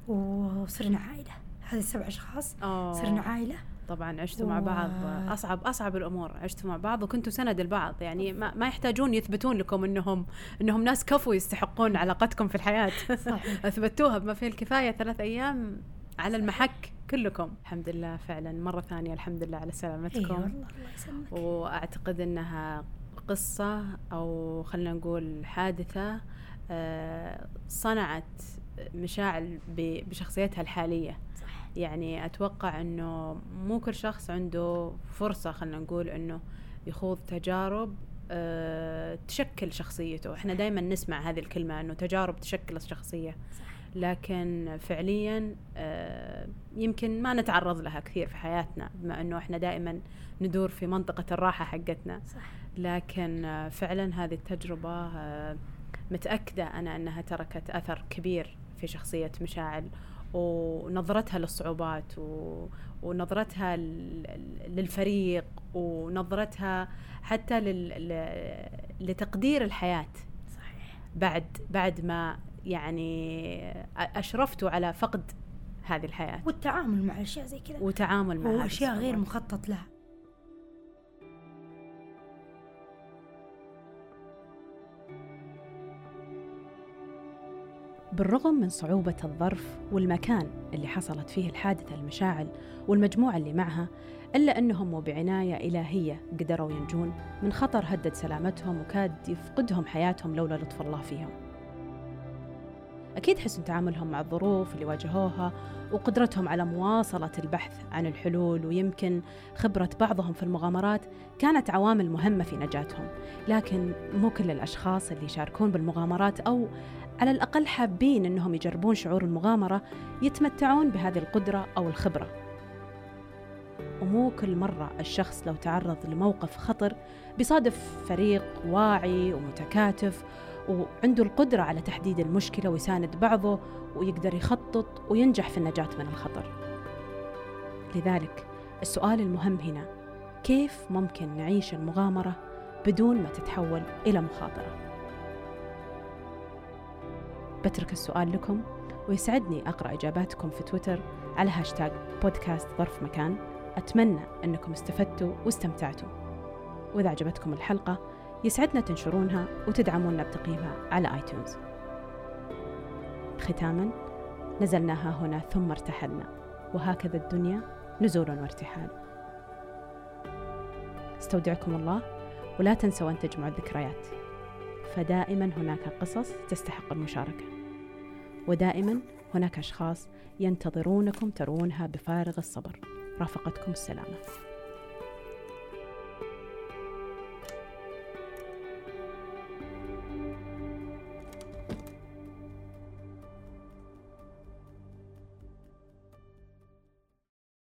وصرنا عائلة. هذه السبع أشخاص. صرنا عائلة. طبعا عشتوا مع و- بعض أصعب أصعب الأمور. عشتوا مع بعض وكنتوا سند البعض. يعني ما, ما يحتاجون يثبتون لكم إنهم إنهم ناس كفو يستحقون علاقتكم في الحياة. صحيح. <laughs> أثبتوها بما فيه الكفاية ثلاث أيام على المحك كلكم. الحمد لله فعلا. مرة ثانية الحمد لله على سلامتكم. والله الله يسلمك. وأعتقد إنها قصة أو خلينا نقول حادثة آه، صنعت مشاعل بشخصيتها الحالية. صح. يعني أتوقع إنه مو كل شخص عنده فرصة خلينا نقول إنه يخوض تجارب آه، تشكل شخصيته. إحنا دائما نسمع هذه الكلمة إنه تجارب تشكل الشخصيه صح. لكن فعليا آه، يمكن ما نتعرض لها كثير في حياتنا بما إنه إحنا دائما ندور في منطقة الراحة حقتنا. صح. لكن آه، فعلا هذه التجربة آه، متأكدة أنا أنها تركت أثر كبير في شخصية مشاعل ونظرتها للصعوبات و... ونظرتها للفريق ونظرتها حتى لل... لتقدير الحياة. صحيح. بعد بعد ما يعني أشرفتوا على فقد هذه الحياة. والتعامل مع أشياء زي كذا. وتعامل مع هذه وأشياء غير. مخطط لها. بالرغم من صعوبة الظرف والمكان اللي حصلت فيه الحادثة المشاعل والمجموعة اللي معها إلا أنهم وبعناية إلهية قدروا ينجون من خطر هدد سلامتهم وكاد يفقدهم حياتهم لولا لطف الله فيهم. أكيد حسن تعاملهم مع الظروف اللي واجهوها وقدرتهم على مواصلة البحث عن الحلول ويمكن خبرة بعضهم في المغامرات كانت عوامل مهمة في نجاتهم. لكن مو كل الأشخاص اللي يشاركون بالمغامرات أو على الأقل حابين أنهم يجربون شعور المغامرة يتمتعون بهذه القدرة أو الخبرة. ومو كل مرة الشخص لو تعرض لموقف خطر بيصادف فريق واعي ومتكاتف وعنده القدرة على تحديد المشكلة ويساند بعضه ويقدر يخطط وينجح في النجاة من الخطر. لذلك السؤال المهم هنا كيف ممكن نعيش المغامرة بدون ما تتحول إلى مخاطرة؟ بترك السؤال لكم ويسعدني أقرأ إجاباتكم في تويتر على هاشتاج بودكاست ظرف مكان. أتمنى أنكم استفدتوا واستمتعتوا. وإذا عجبتكم الحلقة يسعدنا تنشرونها وتدعمونا بتقييمها على آيتونز. ختاما نزلناها هنا ثم ارتحلنا وهكذا الدنيا نزول وارتحال. استودعكم الله ولا تنسوا أن تجمعوا الذكريات. فدائما هناك قصص تستحق المشاركة. ودائما هناك أشخاص ينتظرونكم ترونها بفارغ الصبر. رافقتكم السلامة.